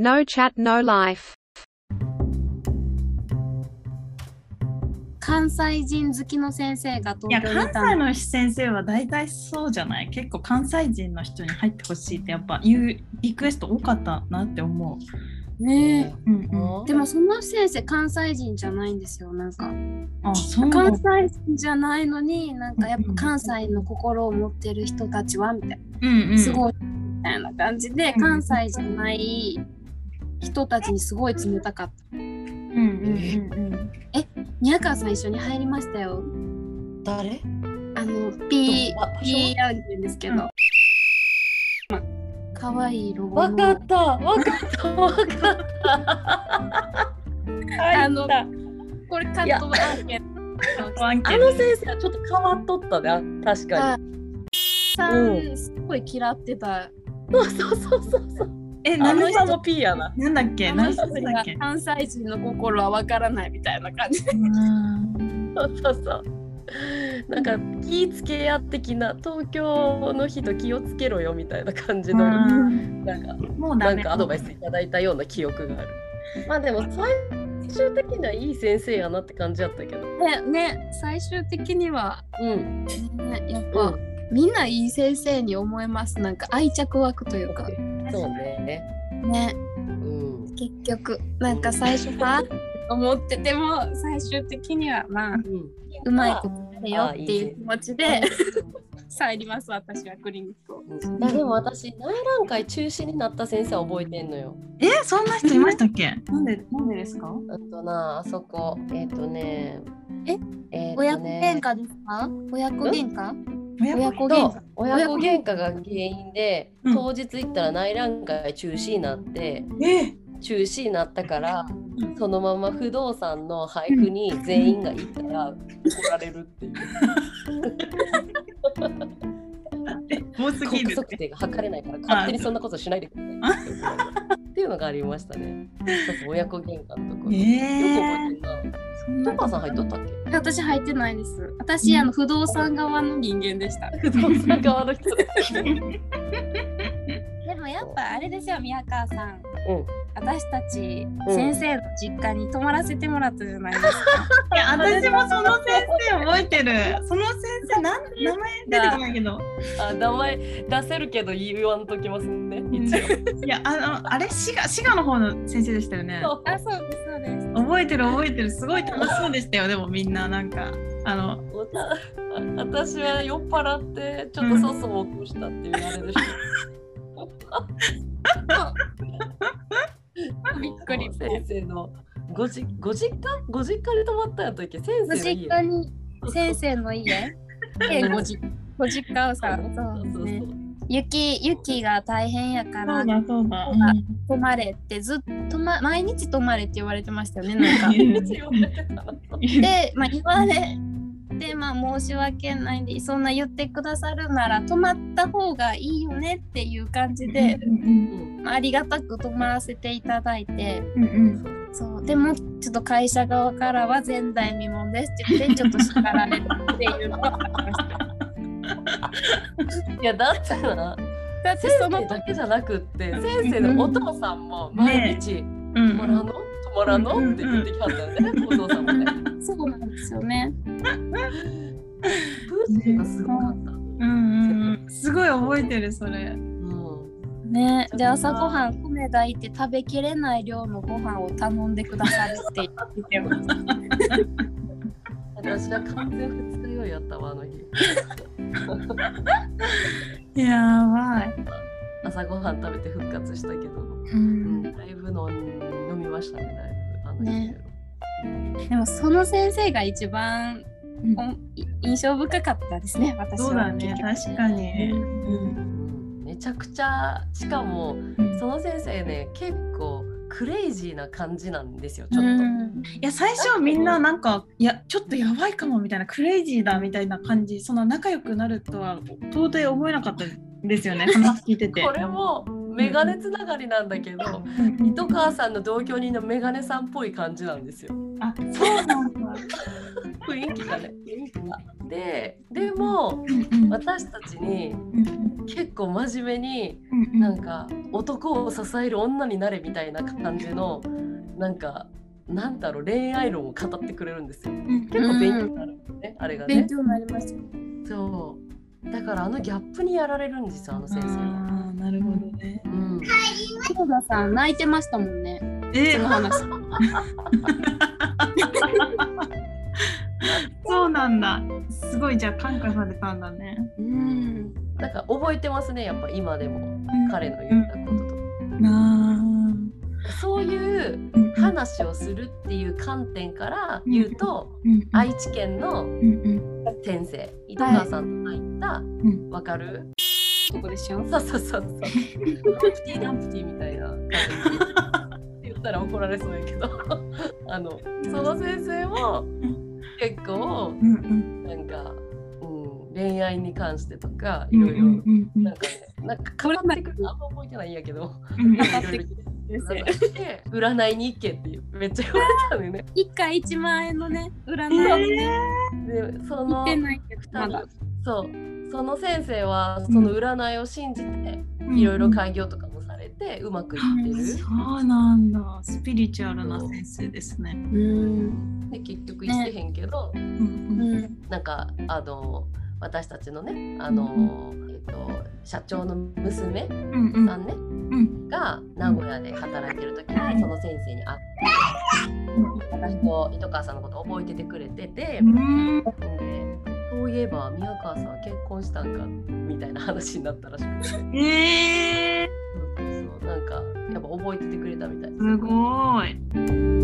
No chat, no life. 関西人好きの先生がいや東京にいた関の西の先生は大体そうじゃない？結構関西人の人に入ってほしいってやっぱ言うリクエスト多かったなって思う。ねうんうん、でもその先生関西人じゃないんですよなんか。あそう。関西人じゃないのになんかやっぱ関西の心を持ってる人たちはみたいうんうなん。すごいみたいな感じでうん。関西じゃない人たちにすごい冷たかった。うんうんうん宮川さん一緒に入りましたよ。誰？あの P P ランって言うんですけど、うん。まあ可愛いロゴの。わかった。わかった。わかった。あのこれカット案件あの先生はちょっと変わっとったね確かに。さうん。すごい嫌ってた。そうそうそうそうそうえあ何さんの人も P やな。なんだっけ？何だっけ？関西人の心はわからないみたいな感じ。そうそうそう。なんか気ぃつけや的な東京の人気をつけろよみたいな感じのうん。なんかもうなんかアドバイスいただいたような記憶がある。まあでも最終的にはいい先生やなって感じやったけど。ねね最終的には、うん。ね、やっぱ、うん。みんないい先生に思えます。なんか愛着湧くというかそうね。ねうん。結局なんか最初は思ってても最終的にはまあうん。うまいことやれよあっていう気持ちで入ります私はクリニックを。いやでも私内覧会中止になった先生覚えてんのよ。えそんな人いましたっけ？なんでなんでですか？あとなあそこえっ、とねええーと親子ね喧嘩ですか？親子喧嘩？親親子と喧嘩。親子喧嘩が原因で、うん。当日行ったら内覧会中止になってえ中止になったから、うん。そのまま不動産の配布に全員が行ったら怒られるっていう。多すぎる国測定が測れないから勝手にそんなことしないでくださいっていうのがありましたね。親子喧嘩のところ。よく覚ええてる。な。そんなトカさん入っとったっけ？私入ってないです。私あの不動産側の人間でした。不動産側の人。です。でもやっぱあれですよ宮川さん。うん。私たちうん先生の実家に泊まらせてもらったじゃないですか、いや私もその先生覚えてる。その先生なん名前出てこないけど。あ名前出せるけど言わんときますね。一応。いやあのあれ滋賀滋賀の方の先生でしたよね。あそうですそうです覚えてる覚えてる。すごい楽しそうでしたよ。でもみんななんかあの私は酔っ払ってちょっとそそを起こしたっていうあれでしびっくり先生のごじご実家？ご実家に泊まったんやったっけ？先ご実生の家。家に先生の家？でご実ご実家をさそうですね雪雪が大変やから泊まれってずっと、ま、毎日泊まれって言われてましたよねなんか。で、まあ、言われて、まあ、申し訳ないんでそんな言ってくださるなら泊まった方がいいよねっていう感じで、まあ、ありがたく泊まらせていただいて。うんうん。そう。でもちょっと会社側からは前代未聞ですって言ってちょっと叱られるっていうのがありました。いやだってなだって先その生だけじゃなくって先生のお父さんも毎日うん泊まらの？泊まらの？って言ってきはったよねお父さんもね。そうなんですよね。ブースがすごかった。うんすごい覚えてるそれ。うん。ね。で朝ごはん米炊いて食べきれない量のご飯を頼んでくださるって言ってます。私は完全二日酔いやったわあの日 やばい。朝ごはん食べて復活したけど、ううんん、だいぶ飲ん飲みましたねだいぶあの日ね。でもその先生が一番うん。印象深かったですね私は。そうだね確かに。うん。うん。めちゃくちゃしかもうん。その先生ね結構クレイジーな感じなんですよちょっと。うんいや最初はみんななんかいやちょっとやばいかもみたいなクレイジーだみたいな感じそんな仲良くなるとは到底思えなかったですよね話聞いてて。これもメガネつながりなんだけどうん。糸川さんの同居人のメガネさんっぽい感じなんですよ。あそうなんだ雰囲気がね 雰囲気が。ででも私たちにうん結構真面目になんか男を支える女になれみたいな感じのなんかなんだろう恋愛論を語ってくれるんですよ。うん結構勉強になるんですね、あれがね。勉強になりますよ。そうだからあのギャップにやられるんですよあの先生は。あーなるほどね。うん、黒田さん泣いてましたもんね。えその話。なんだ。すごいじゃあ感化されたんだね。うん。なんか覚えてますねやっぱ今でも。彼の言ったことと。か。なそういうあ。話をするっていう観点から言うと、うん。愛知県のうん。うん。先生糸川さんと入ったん。わ、かる？とこでしょ？そうそうそうそう。ダンプティーダンプティーみたいな。感じで言ったら怒られそうやけど。あのその先生も結構うんうん。なんか、うん、恋愛に関してとかうんいろいろなんかねなんか語ってくる。あんま覚えてないんやけど。占って占いに行けっていうめっちゃ言われたのよ。ね。一回一万円のね占えいでその。そう。その先生はその占いを信じてーいろいろ開業とかてうまくいってる。そうなんだ。スピリチュアルな先生ですね。うん。で結局行ってへんけど、うんううん。ん。なんかあの私たちのねあの、えっと、社長の娘うんうん。さんね、うん。が名古屋で働いてる時にその先生に会って私と糸川さんのこと覚えててくれてて、うん。でそういえば宮川さん結婚したんかみたいな話になったらしくて。えー、覚えててくれたみたいですすごい。